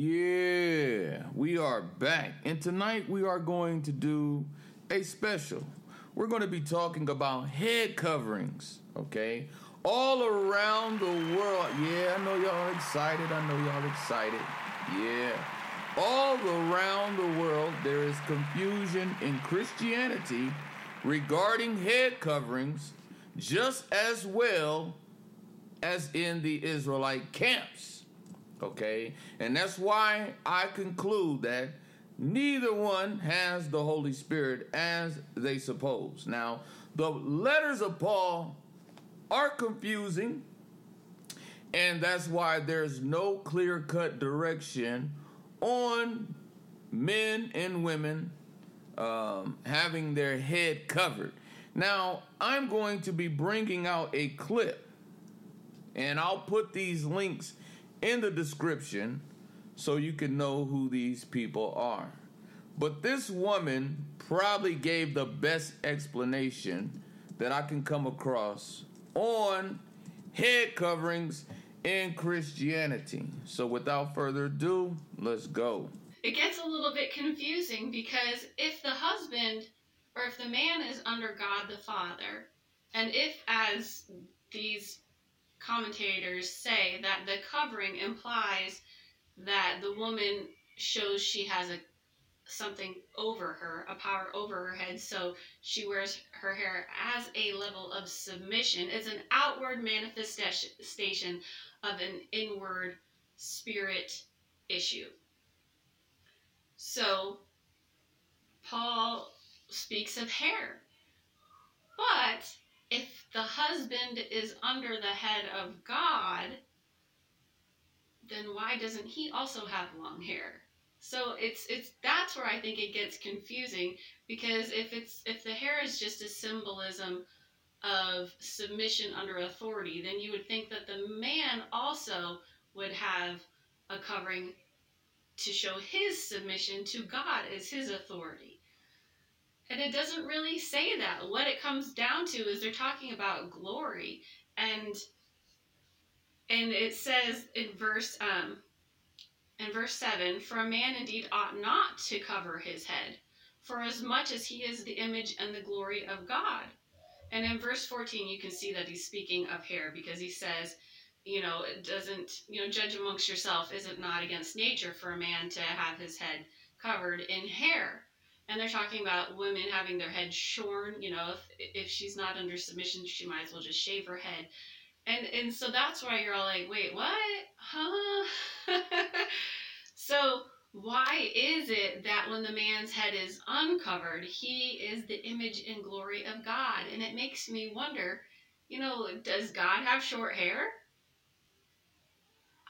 Yeah, we are back. And tonight we are going to do a special. We're going to be talking about head coverings, okay? All around the world. Yeah, I know y'all excited. I know y'all excited. Yeah. All around the world, there is confusion in Christianity regarding head coverings, just as well as in the Israelite camps. Okay? And that's why I conclude that neither one has the Holy Spirit as they suppose. Now, the letters of Paul are confusing, and that's why there's no clear cut direction on men and women um, having their head covered. Now, I'm going to be bringing out a clip, and I'll put these links in the description so you can know who these people are. But this woman probably gave the best explanation that I can come across on head coverings in Christianity. So without further ado, let's go. It gets a little bit confusing because if the husband or if the man is under God the Father, and if, as these commentators say that the covering implies that the woman shows she has a something over her, a power over her head, so she wears her hair as a level of submission. It's an outward manifestation of an inward spirit issue. So, Paul speaks of hair. But if the husband is under the head of God, then why doesn't he also have long hair? So it's it's that's where I think it gets confusing because if it's if the hair is just a symbolism of submission under authority, then you would think that the man also would have a covering to show his submission to God as his authority. And it doesn't really say that. What it comes down to is they're talking about glory. And and it says in verse um in verse 7 for a man indeed ought not to cover his head for as much as he is the image and the glory of god and in verse 14 you can see that he's speaking of hair because he says you know it doesn't you know judge amongst yourself is it not against nature for a man to have his head covered in hair and they're talking about women having their head shorn. You know, if if she's not under submission, she might as well just shave her head. And and so that's why you're all like, wait, what? Huh? so why is it that when the man's head is uncovered, he is the image and glory of God? And it makes me wonder, you know, does God have short hair?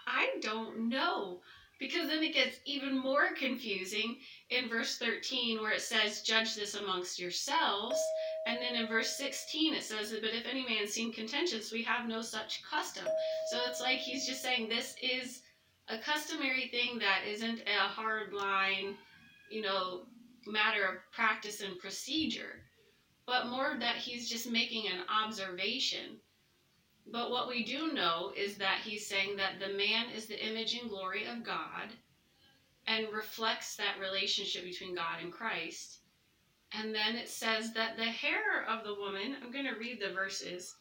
I don't know. Because then it gets even more confusing in verse 13 where it says, Judge this amongst yourselves. And then in verse 16 it says, But if any man seem contentious, we have no such custom. So it's like he's just saying this is a customary thing that isn't a hard line, you know, matter of practice and procedure, but more that he's just making an observation but what we do know is that he's saying that the man is the image and glory of God and reflects that relationship between God and Christ. And then it says that the hair of the woman, I'm going to read the verses.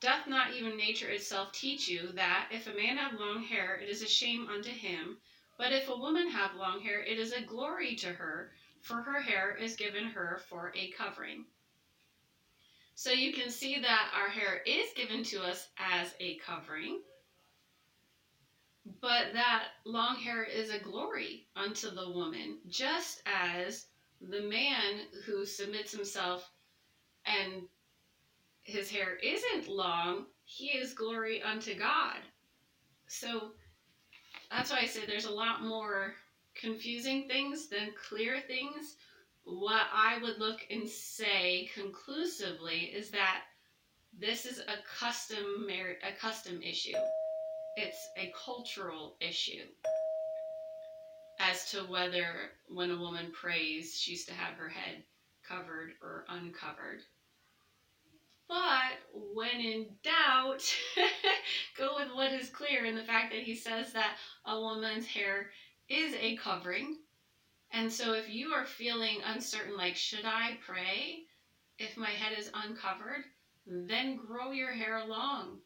Doth not even nature itself teach you that if a man have long hair, it is a shame unto him? But if a woman have long hair, it is a glory to her, for her hair is given her for a covering. So you can see that our hair is given to us as a covering, but that long hair is a glory unto the woman, just as the man who submits himself and his hair isn't long, he is glory unto God. So that's why I say there's a lot more confusing things than clear things what I would look and say conclusively is that this is a custom a custom issue. It's a cultural issue as to whether when a woman prays she's to have her head covered or uncovered. But when in doubt, go with what is clear in the fact that he says that a woman's hair is a covering. And so if you are feeling uncertain, like, should I pray if my head is uncovered? Then grow your hair long.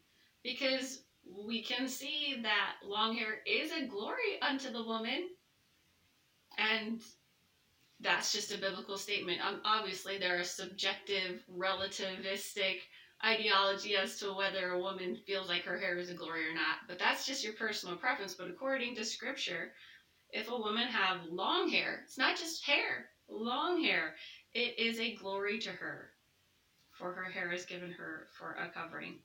Because we can see that long hair is a glory unto the woman. And that's just a biblical statement. Um, obviously, there are subjective, relativistic ideology as to whether a woman feels like her hair is a glory or not. But that's just your personal preference. But according to scripture, if a woman have long hair, it's not just hair, long hair, it is a glory to her. For her hair is given her for a covering.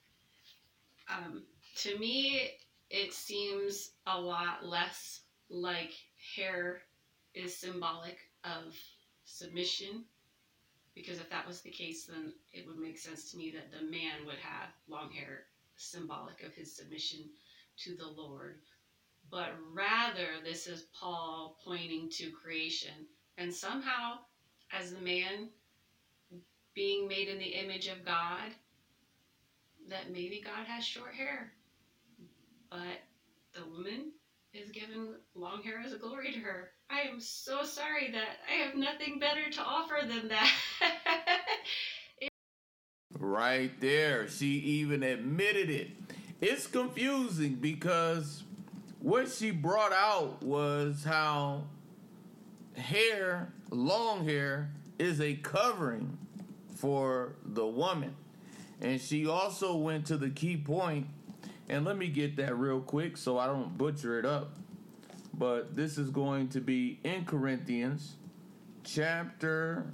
Um, to me, it seems a lot less like hair is symbolic of submission because if that was the case then it would make sense to me that the man would have long hair symbolic of his submission to the lord but rather this is paul pointing to creation and somehow as the man being made in the image of god that maybe god has short hair but the woman is given long hair as a glory to her. I am so sorry that I have nothing better to offer than that. right there. She even admitted it. It's confusing because what she brought out was how hair, long hair, is a covering for the woman. And she also went to the key point and let me get that real quick so I don't butcher it up. But this is going to be in Corinthians chapter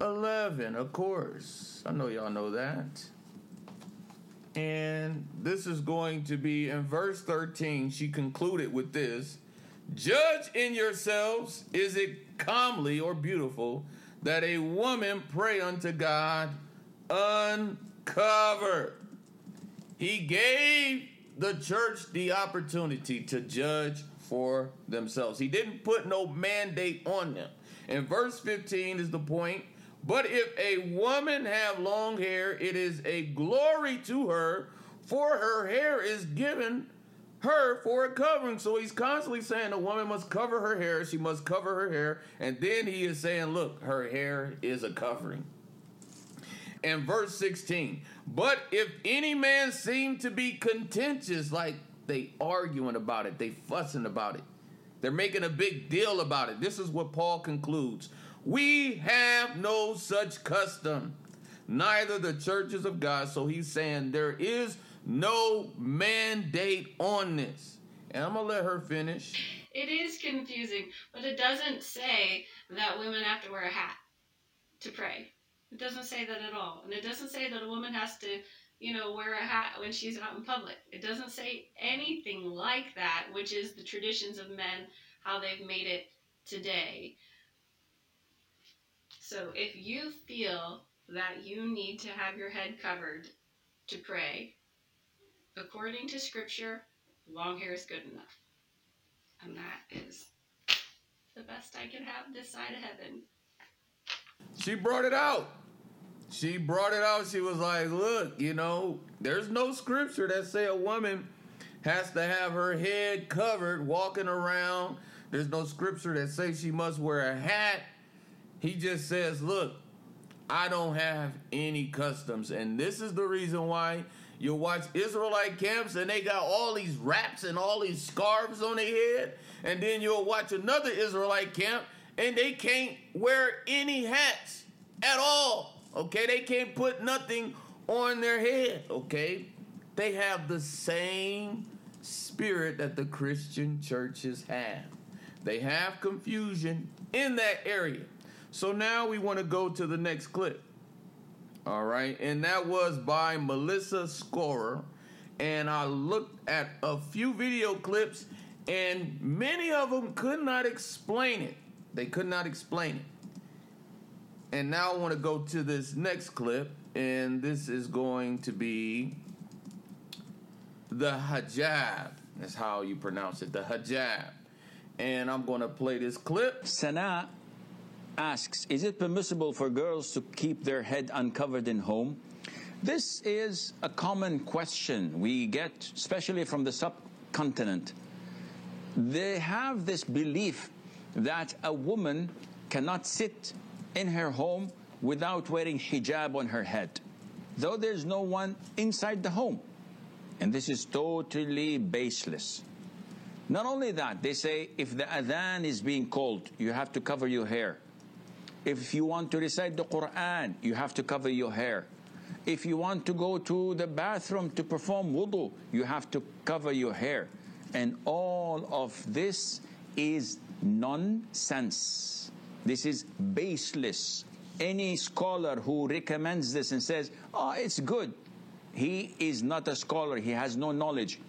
11, of course. I know y'all know that. And this is going to be in verse 13. She concluded with this Judge in yourselves, is it comely or beautiful that a woman pray unto God uncovered? He gave the church the opportunity to judge for themselves. He didn't put no mandate on them. And verse 15 is the point. But if a woman have long hair, it is a glory to her, for her hair is given her for a covering. So he's constantly saying a woman must cover her hair, she must cover her hair. And then he is saying, look, her hair is a covering. And verse 16, but if any man seem to be contentious, like they arguing about it, they fussing about it, they're making a big deal about it. This is what Paul concludes. We have no such custom, neither the churches of God. So he's saying there is no mandate on this. And I'm going to let her finish. It is confusing, but it doesn't say that women have to wear a hat to pray. It doesn't say that at all. And it doesn't say that a woman has to, you know, wear a hat when she's out in public. It doesn't say anything like that, which is the traditions of men, how they've made it today. So if you feel that you need to have your head covered to pray, according to scripture, long hair is good enough. And that is the best I can have this side of heaven. She brought it out. She brought it out. She was like, "Look, you know, there's no scripture that say a woman has to have her head covered walking around. There's no scripture that say she must wear a hat. He just says, "Look, I don't have any customs." And this is the reason why you watch Israelite camps and they got all these wraps and all these scarves on their head. And then you'll watch another Israelite camp and they can't wear any hats at all. Okay, they can't put nothing on their head. Okay, they have the same spirit that the Christian churches have. They have confusion in that area. So now we want to go to the next clip. All right, and that was by Melissa Scorer. And I looked at a few video clips, and many of them could not explain it. They could not explain it. And now I want to go to this next clip, and this is going to be the hijab. That's how you pronounce it, the hijab. And I'm going to play this clip. Sana asks, is it permissible for girls to keep their head uncovered in home? This is a common question we get, especially from the subcontinent. They have this belief that a woman cannot sit in her home without wearing hijab on her head, though there's no one inside the home. And this is totally baseless. Not only that, they say if the adhan is being called, you have to cover your hair. If you want to recite the Quran, you have to cover your hair. If you want to go to the bathroom to perform wudu, you have to cover your hair. And all of this is nonsense. This is baseless. Any scholar who recommends this and says, oh, it's good, he is not a scholar, he has no knowledge.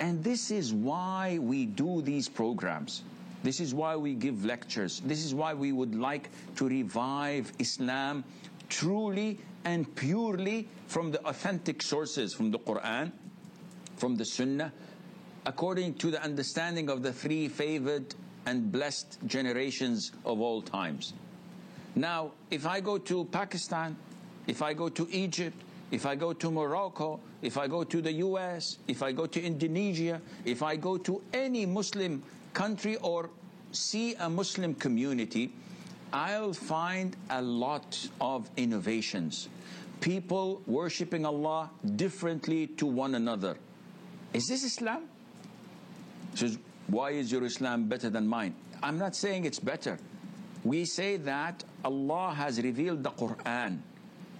And this is why we do these programs. This is why we give lectures. This is why we would like to revive Islam truly and purely from the authentic sources, from the Quran, from the Sunnah, according to the understanding of the three favored and blessed generations of all times. Now, if I go to Pakistan, if I go to Egypt, if I go to Morocco, if I go to the US, if I go to Indonesia, if I go to any Muslim country or see a Muslim community, I'll find a lot of innovations. People worshiping Allah differently to one another. Is this Islam? Says, why is your Islam better than mine? I'm not saying it's better. We say that Allah has revealed the Quran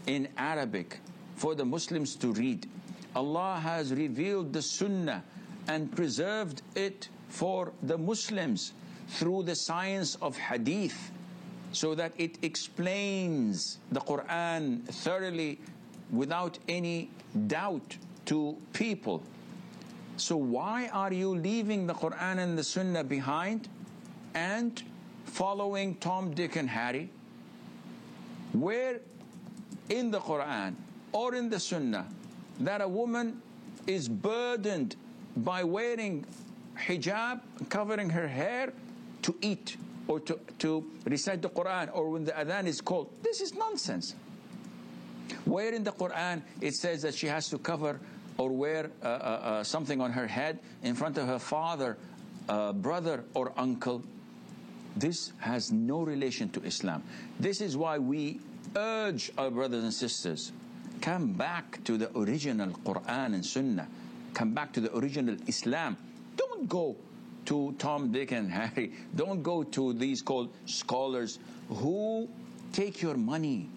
in Arabic for the Muslims to read. Allah has revealed the Sunnah and preserved it for the Muslims through the science of Hadith so that it explains the Quran thoroughly without any doubt to people. So, why are you leaving the Quran and the Sunnah behind and following Tom, Dick, and Harry? Where in the Quran or in the Sunnah that a woman is burdened by wearing hijab, covering her hair to eat or to, to recite the Quran or when the adhan is called. This is nonsense. Where in the Quran it says that she has to cover or wear uh, uh, uh, something on her head in front of her father, uh, brother, or uncle. This has no relation to Islam. This is why we urge our brothers and sisters come back to the original Quran and Sunnah. Come back to the original Islam. Don't go to Tom, Dick, and Harry. Don't go to these called scholars who take your money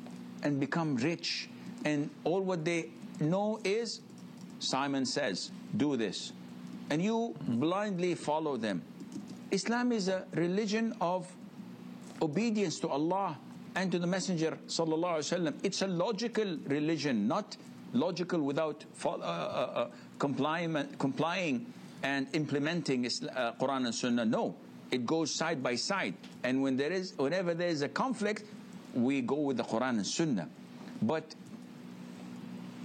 and become rich. And all what they know is Simon says, do this. And you blindly follow them. Islam is a religion of obedience to Allah and to the Messenger. It's a logical religion, not logical without uh, uh, uh, complying, complying and implementing uh, Quran and Sunnah. No, it goes side by side. And when there is, whenever there is a conflict, we go with the Quran and Sunnah. But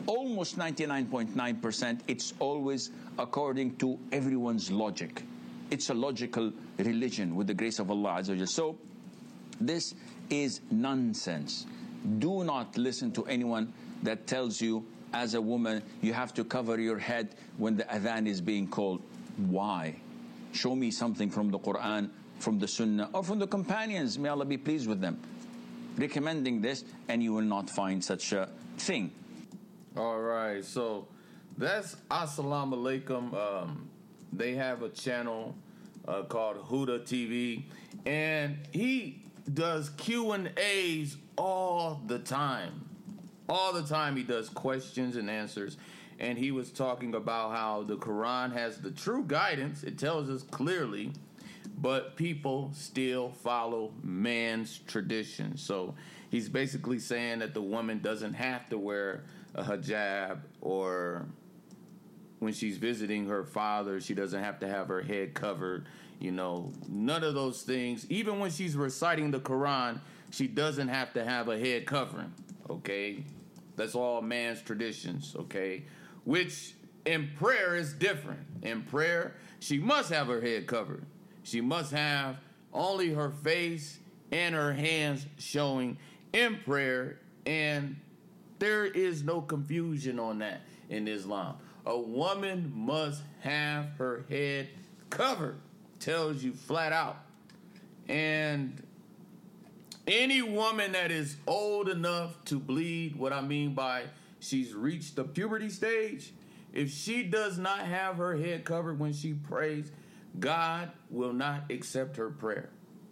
almost 99.9%, it's always according to everyone's logic. It's a logical religion with the grace of Allah. So this is nonsense. Do not listen to anyone that tells you, as a woman, you have to cover your head when the adhan is being called. Why? Show me something from the Quran, from the Sunnah, or from the companions. May Allah be pleased with them. Recommending this, and you will not find such a thing. All right, so that's Assalamu Alaikum. Um, they have a channel uh, called Huda TV, and he does Q and A's all the time. All the time he does questions and answers. And he was talking about how the Quran has the true guidance. It tells us clearly, but people still follow man's tradition. So he's basically saying that the woman doesn't have to wear a hijab or when she's visiting her father, she doesn't have to have her head covered you know, none of those things. Even when she's reciting the Quran, she doesn't have to have a head covering. Okay, that's all man's traditions. Okay, which in prayer is different. In prayer, she must have her head covered. She must have only her face and her hands showing in prayer. And there is no confusion on that in Islam. A woman must have her head covered, tells you flat out. And any woman that is old enough to bleed, what I mean by she's reached the puberty stage, if she does not have her head covered when she prays, God will not accept her prayer.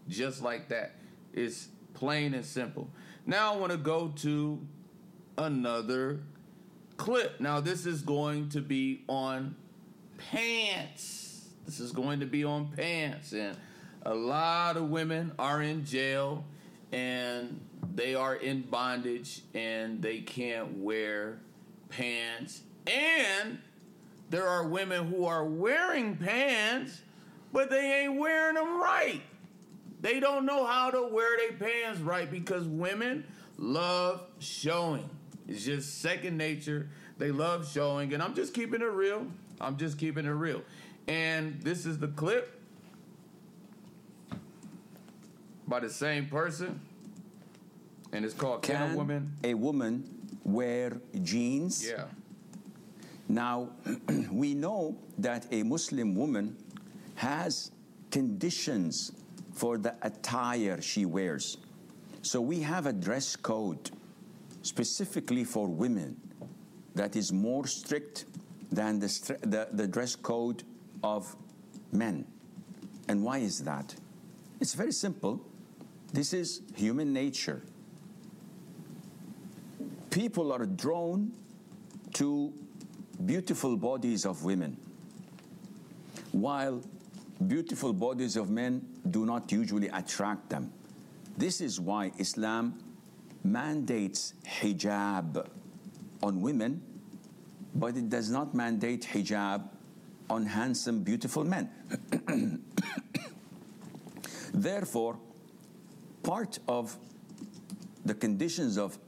Just like that. It's plain and simple. Now I want to go to another clip. Now this is going to be on pants. This is going to be on pants. And a lot of women are in jail and they are in bondage and they can't wear pants. And there are women who are wearing pants, but they ain't wearing them right. They don't know how to wear their pants right because women love showing. It's just second nature. They love showing, and I'm just keeping it real. I'm just keeping it real. And this is the clip by the same person, and it's called Can, Can a Woman a Woman Wear Jeans? Yeah. Now, we know that a Muslim woman has conditions for the attire she wears. So we have a dress code specifically for women that is more strict than the, the, the dress code of men. And why is that? It's very simple. This is human nature. People are drawn to beautiful bodies of women, while beautiful bodies of men do not usually attract them. This is why Islam mandates hijab on women, but it does not mandate hijab on handsome, beautiful men. Therefore, part of the conditions of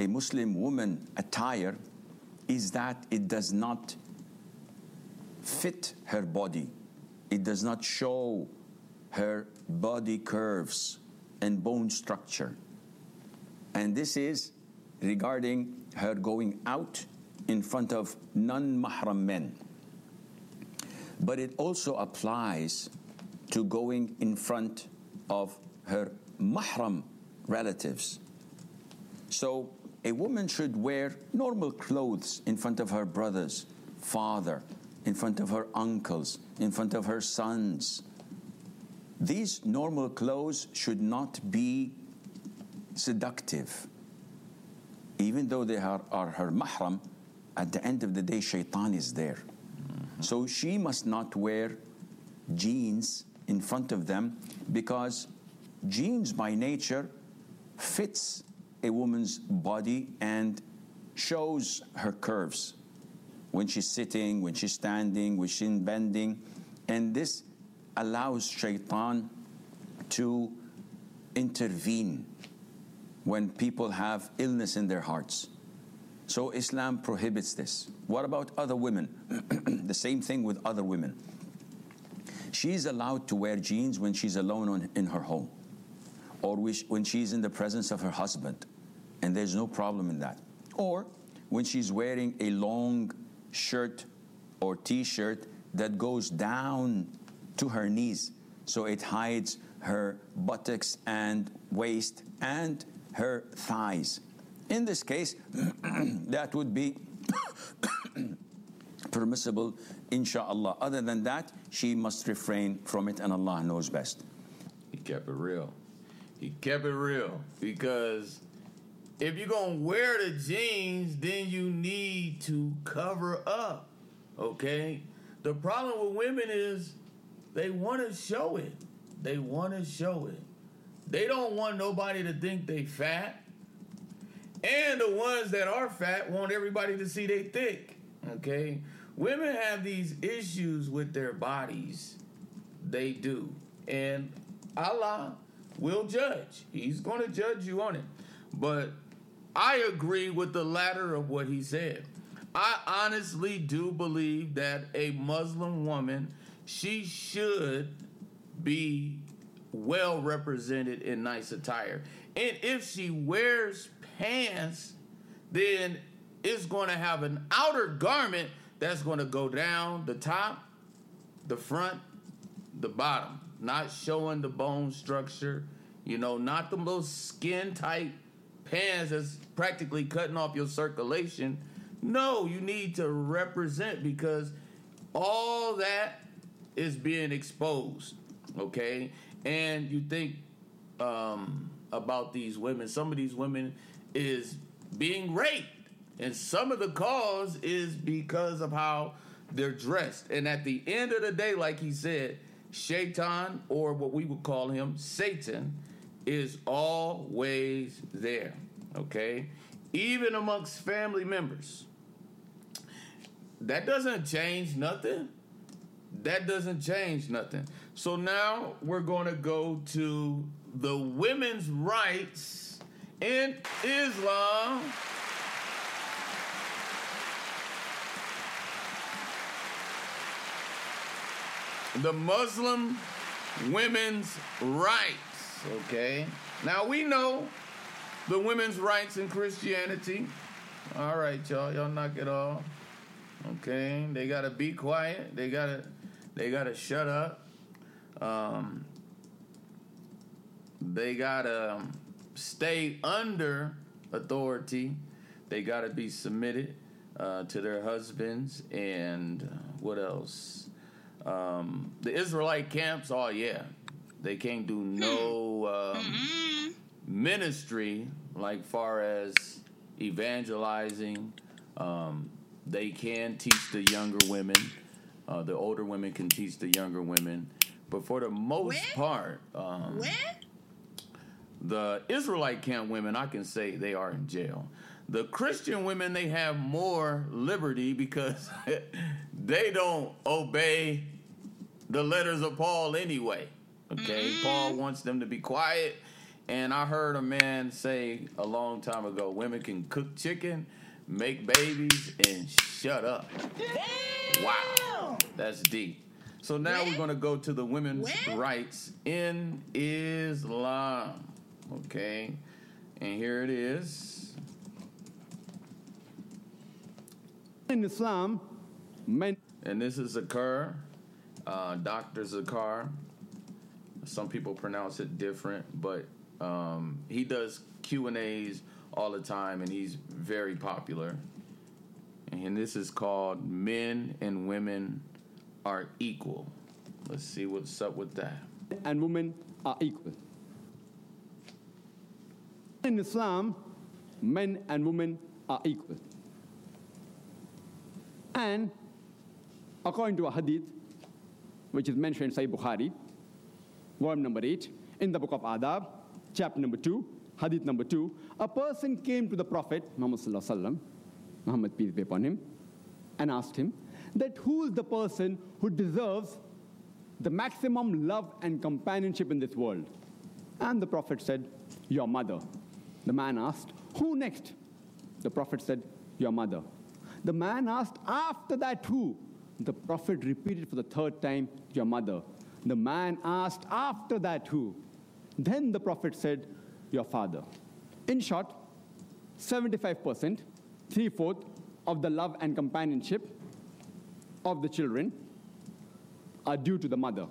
a Muslim woman attire is that it does not fit her body. It does not show her body curves and bone structure. And this is regarding her going out in front of non mahram men. But it also applies to going in front of her mahram relatives. So a woman should wear normal clothes in front of her brothers, father, in front of her uncles, in front of her sons. These normal clothes should not be seductive. Even though they are, are her mahram, at the end of the day, shaitan is there. Mm-hmm. So she must not wear jeans in front of them because jeans by nature fits a woman's body and shows her curves when she's sitting, when she's standing, when she's bending. And this allows shaitan to intervene when people have illness in their hearts. So Islam prohibits this. What about other women? the same thing with other women. She's allowed to wear jeans when she's alone on, in her home or when she's in the presence of her husband, and there's no problem in that. Or when she's wearing a long shirt or t shirt that goes down to her knees, so it hides her buttocks and waist and her thighs. In this case, that would be permissible, inshallah. Other than that, she must refrain from it, and Allah knows best. He kept it real. He kept it real because if you're gonna wear the jeans, then you need to cover up. Okay? The problem with women is they want to show it. They want to show it. They don't want nobody to think they fat. And the ones that are fat want everybody to see they thick. Okay? Women have these issues with their bodies. They do. And Allah will judge. He's going to judge you on it. But I agree with the latter of what he said. I honestly do believe that a Muslim woman, she should be well represented in nice attire. And if she wears pants, then it's going to have an outer garment that's going to go down the top, the front, the bottom, not showing the bone structure, you know, not the most skin tight pants that's practically cutting off your circulation. No, you need to represent because all that is being exposed, okay? And you think um, about these women, some of these women is being raped and some of the cause is because of how they're dressed. And at the end of the day, like he said, Shaitan, or what we would call him, Satan, is always there. Okay? Even amongst family members. That doesn't change nothing. That doesn't change nothing. So now we're going to go to the women's rights in Islam. the Muslim women's rights. Okay. Now we know the women's rights in Christianity. All right, y'all. Y'all knock it off. Okay. They gotta be quiet. They gotta they gotta shut up. Um, they gotta stay under authority. They gotta be submitted uh, to their husbands and uh, what else? Um, the Israelite camps, oh yeah, they can't do no um, ministry like far as evangelizing. Um, they can teach the younger women. Uh, the older women can teach the younger women, but for the most Where? part, um, Where? the Israelite camp women, I can say they are in jail. The Christian women, they have more liberty because they don't obey the letters of Paul anyway. Okay, mm-hmm. Paul wants them to be quiet. And I heard a man say a long time ago women can cook chicken, make babies, and shut up. Damn. Wow, that's deep. So now we're going to go to the women's rights in Islam. Okay, and here it is. In Islam, men. And this is occur uh, Dr. Zakar. Some people pronounce it different, but um, he does Q and A's all the time, and he's very popular. And this is called "Men and Women Are Equal." Let's see what's up with that. And women are equal. In Islam, men and women are equal. And according to a hadith, which is mentioned in Sahih Bukhari, volume number 8, in the book of Adab, chapter number 2, hadith number 2, a person came to the Prophet, Muhammad Sallallahu Muhammad peace be upon him, and asked him that who is the person who deserves the maximum love and companionship in this world? And the Prophet said, Your mother. The man asked, Who next? The Prophet said, Your mother. The man asked, After that, who? The Prophet repeated for the third time, Your mother. The man asked, After that, who? Then the Prophet said, Your father. In short, 75%, three fourths of the love and companionship of the children are due to the mother.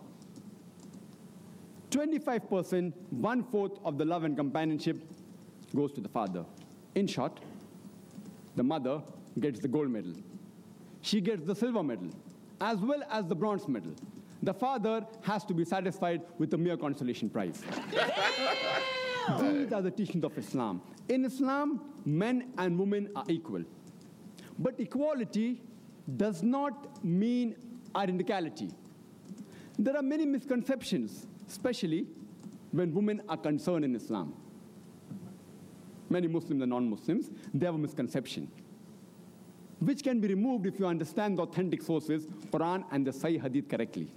25%, one fourth of the love and companionship goes to the father. In short, the mother gets the gold medal she gets the silver medal, as well as the bronze medal. The father has to be satisfied with the mere consolation prize. These are the teachings of Islam. In Islam, men and women are equal. But equality does not mean identicality. There are many misconceptions, especially when women are concerned in Islam. Many Muslims and non Muslims, they have a misconception which can be removed if you understand the authentic sources, Quran and the Sahih Hadith correctly.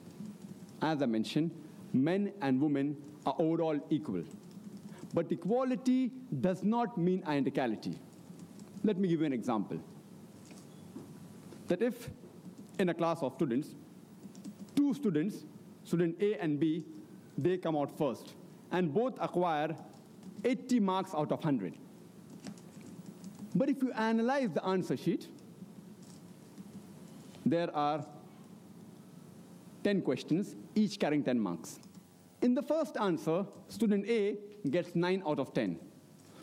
As I mentioned, men and women are overall equal. But equality does not mean identicality. Let me give you an example. That if in a class of students, two students, student A and B, they come out first, and both acquire 80 marks out of 100. But if you analyze the answer sheet, there are 10 questions, each carrying 10 marks. In the first answer, student A gets 9 out of 10.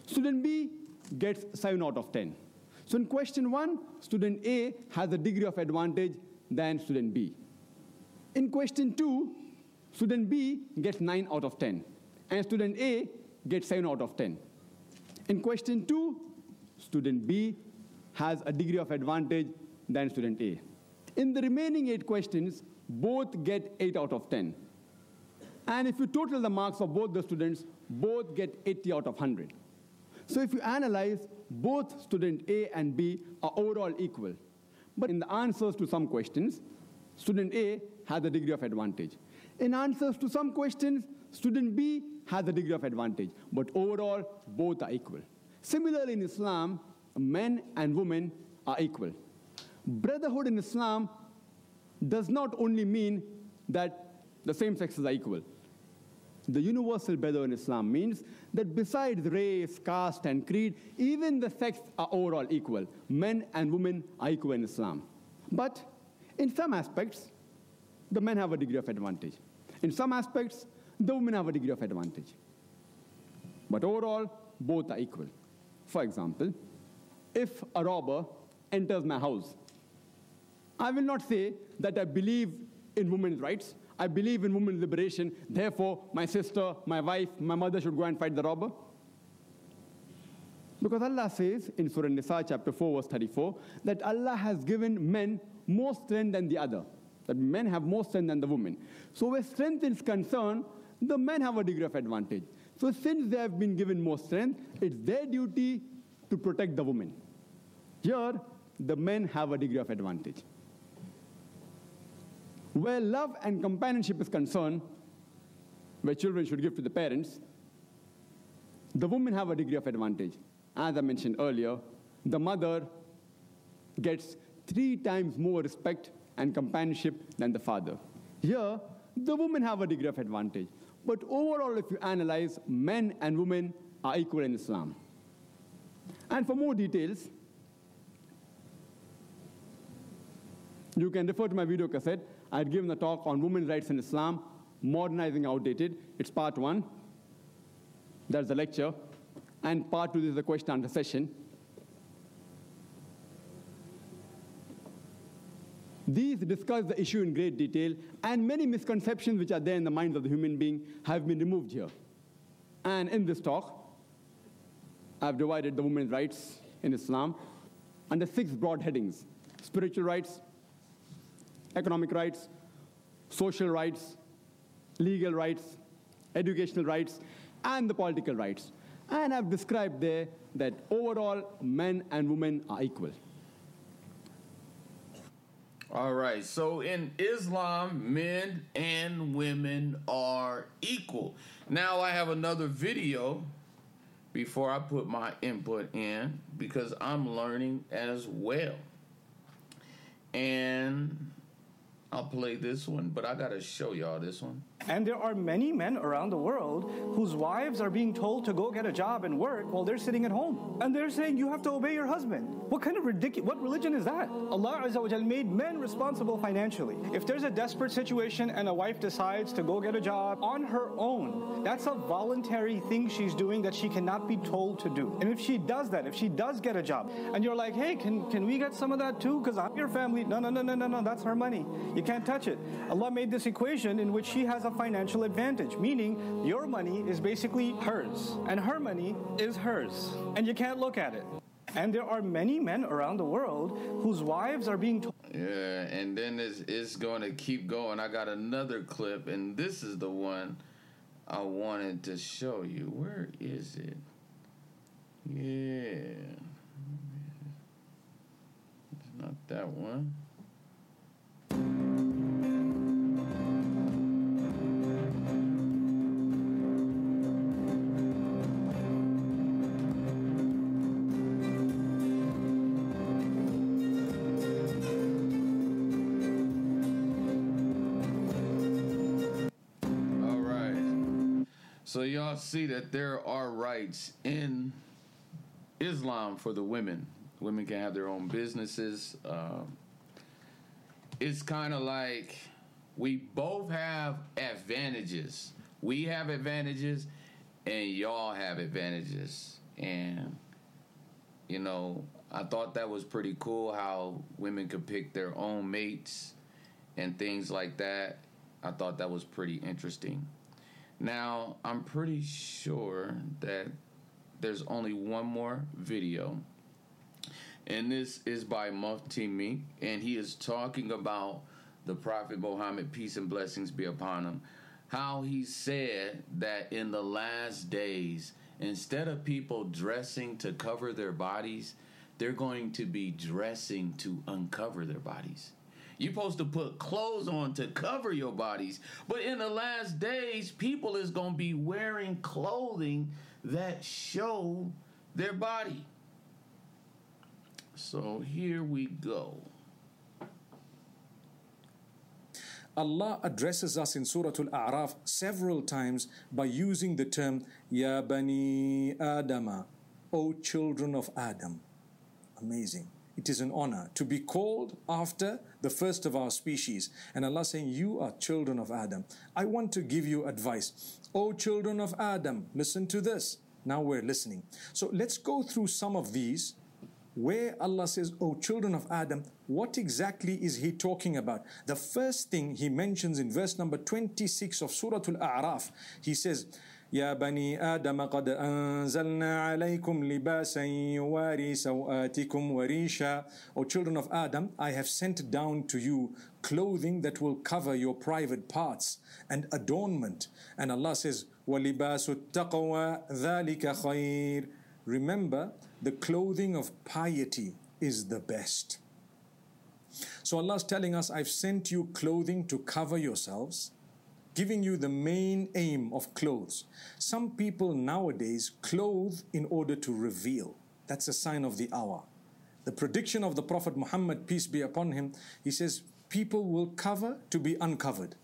Student B gets 7 out of 10. So in question 1, student A has a degree of advantage than student B. In question 2, student B gets 9 out of 10, and student A gets 7 out of 10. In question 2, student B has a degree of advantage than student A. In the remaining 8 questions, both get 8 out of 10. And if you total the marks of both the students, both get 80 out of 100. So if you analyze, both student A and B are overall equal. But in the answers to some questions, student A has a degree of advantage. In answers to some questions, student B has a degree of advantage. But overall, both are equal. Similarly, in Islam, men and women are equal. Brotherhood in Islam does not only mean that the same sexes are equal. The universal brotherhood in Islam means that besides race, caste, and creed, even the sex are overall equal. Men and women are equal in Islam. But in some aspects, the men have a degree of advantage. In some aspects, the women have a degree of advantage. But overall, both are equal. For example, if a robber enters my house, I will not say that I believe in women's rights. I believe in women's liberation. Therefore, my sister, my wife, my mother should go and fight the robber. Because Allah says in Surah Nisa, chapter 4, verse 34, that Allah has given men more strength than the other. That men have more strength than the women. So, where strength is concerned, the men have a degree of advantage. So, since they have been given more strength, it's their duty to protect the women. Here, the men have a degree of advantage. Where love and companionship is concerned, where children should give to the parents, the women have a degree of advantage. As I mentioned earlier, the mother gets three times more respect and companionship than the father. Here, the women have a degree of advantage. But overall, if you analyze, men and women are equal in Islam. And for more details, you can refer to my video cassette. I had given a talk on women's rights in Islam, modernizing outdated. It's part one. That's the lecture. And part two is the question answer session. These discuss the issue in great detail, and many misconceptions which are there in the minds of the human being have been removed here. And in this talk, I've divided the women's rights in Islam under six broad headings spiritual rights, economic rights, social rights, legal rights, educational rights, and the political rights. And I've described there that overall men and women are equal. All right. So in Islam, men and women are equal. Now I have another video before I put my input in because I'm learning as well. And I'll play this one, but I got to show y'all this one. And there are many men around the world whose wives are being told to go get a job and work while they're sitting at home. And they're saying you have to obey your husband. What kind of ridiculous, what religion is that? Allah Azza wa made men responsible financially. If there's a desperate situation and a wife decides to go get a job on her own, that's a voluntary thing she's doing that she cannot be told to do. And if she does that, if she does get a job, and you're like, hey, can, can we get some of that too? Because I'm your family. No, no, no, no, no, no, that's her money. You can't touch it. Allah made this equation in which she has a financial advantage, meaning your money is basically hers, and her money is hers, and you can't look at it. And there are many men around the world whose wives are being told. Yeah, and then it's, it's going to keep going. I got another clip, and this is the one I wanted to show you. Where is it? Yeah. It's not that one. So y'all see that there are rights in Islam for the women. Women can have their own businesses. Uh, it's kind of like we both have advantages. We have advantages, and y'all have advantages. And you know, I thought that was pretty cool how women could pick their own mates and things like that. I thought that was pretty interesting. Now, I'm pretty sure that there's only one more video. And this is by Mufti Menk, and he is talking about the Prophet Muhammad, peace and blessings be upon him. How he said that in the last days, instead of people dressing to cover their bodies, they're going to be dressing to uncover their bodies. You're supposed to put clothes on to cover your bodies. But in the last days, people is going to be wearing clothing that show their body. So here we go. Allah addresses us in Surah Al-A'raf several times by using the term Ya Bani Adama, O children of Adam. Amazing. It is an honor to be called after the first of our species. And Allah saying, You are children of Adam. I want to give you advice. O children of Adam, listen to this. Now we're listening. So let's go through some of these where Allah says, O children of Adam, what exactly is He talking about? The first thing He mentions in verse number 26 of Surah Al A'raf, He says, يا بني آدم قد أنزلنا عليكم لباسا يواري سوآتكم وريشا O children of Adam, I have sent down to you clothing that will cover your private parts and adornment. And Allah says, وَلِبَاسُ التَّقْوَى ذَلِكَ خَيْرٌ Remember, the clothing of piety is the best. So Allah is telling us, I've sent you clothing to cover yourselves giving you the main aim of clothes. Some people nowadays clothe in order to reveal. That's a sign of the hour. The prediction of the Prophet Muhammad, peace be upon him, he says, People will cover to be uncovered.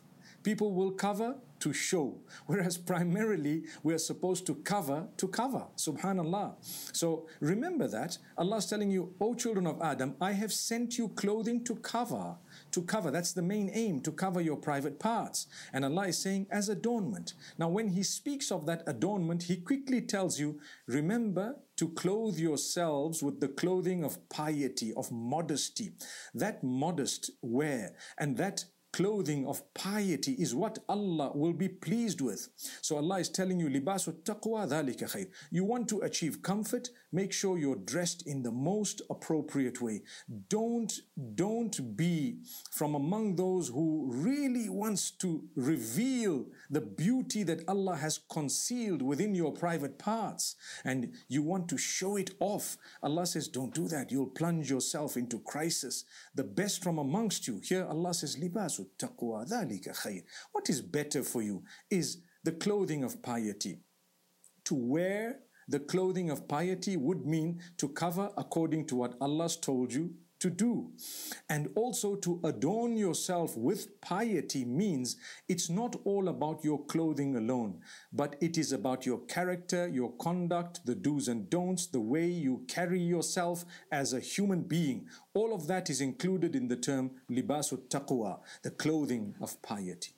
People will cover to show, whereas primarily we are supposed to cover to cover. Subhanallah. So remember that. Allah is telling you, O children of Adam, I have sent you clothing to cover to cover. That's the main aim, to cover your private parts. And Allah is saying, as adornment. Now, when He speaks of that adornment, He quickly tells you, remember to clothe yourselves with the clothing of piety, of modesty. That modest wear and that clothing of piety is what Allah will be pleased with. So Allah is telling you, libasu taqwa dhalika khair. You want to achieve comfort, make sure you're dressed in the most appropriate way. Don't, don't be from among those who really wants to reveal the beauty that Allah has concealed within your private parts and you want to show it off. Allah says, don't do that. You'll plunge yourself into crisis. The best from amongst you. Here Allah says, libasu What is better for you is the clothing of piety. To wear the clothing of piety would mean to cover according to what Allah's told you to do. And also to adorn yourself with piety means it's not all about your clothing alone, but it is about your character, your conduct, the do's and don'ts, the way you carry yourself as a human being. All of that is included in the term libasu taqwa, the clothing of piety.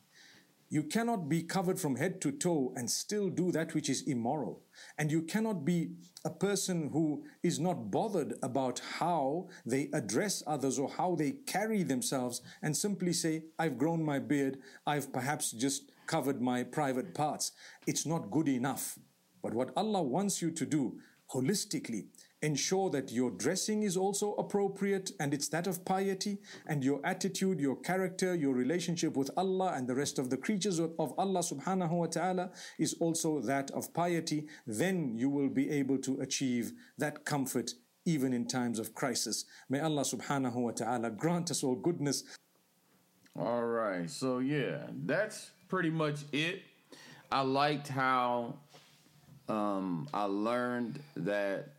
You cannot be covered from head to toe and still do that which is immoral. And you cannot be a person who is not bothered about how they address others or how they carry themselves and simply say, I've grown my beard, I've perhaps just covered my private parts. It's not good enough. But what Allah wants you to do holistically ensure that your dressing is also appropriate and it's that of piety and your attitude your character your relationship with Allah and the rest of the creatures of Allah subhanahu wa ta'ala is also that of piety then you will be able to achieve that comfort even in times of crisis. May Allah subhanahu wa ta'ala grant us all goodness. All right so yeah that's pretty much it. I liked how um, I learned that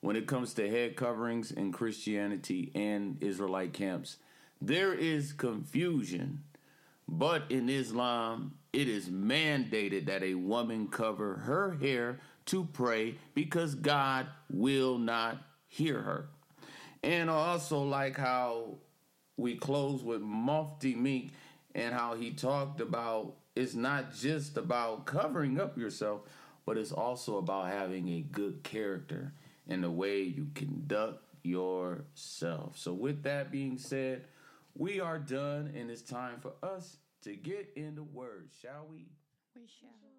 when it comes to head coverings in Christianity and Israelite camps, there is confusion. But in Islam, it is mandated that a woman cover her hair to pray because God will not hear her. And also like how we close with Mufti Menk and how he talked about it's not just about covering up yourself, but it's also about having a good character and the way you conduct yourself. So, with that being said, we are done, and it's time for us to get into words, shall we? We shall.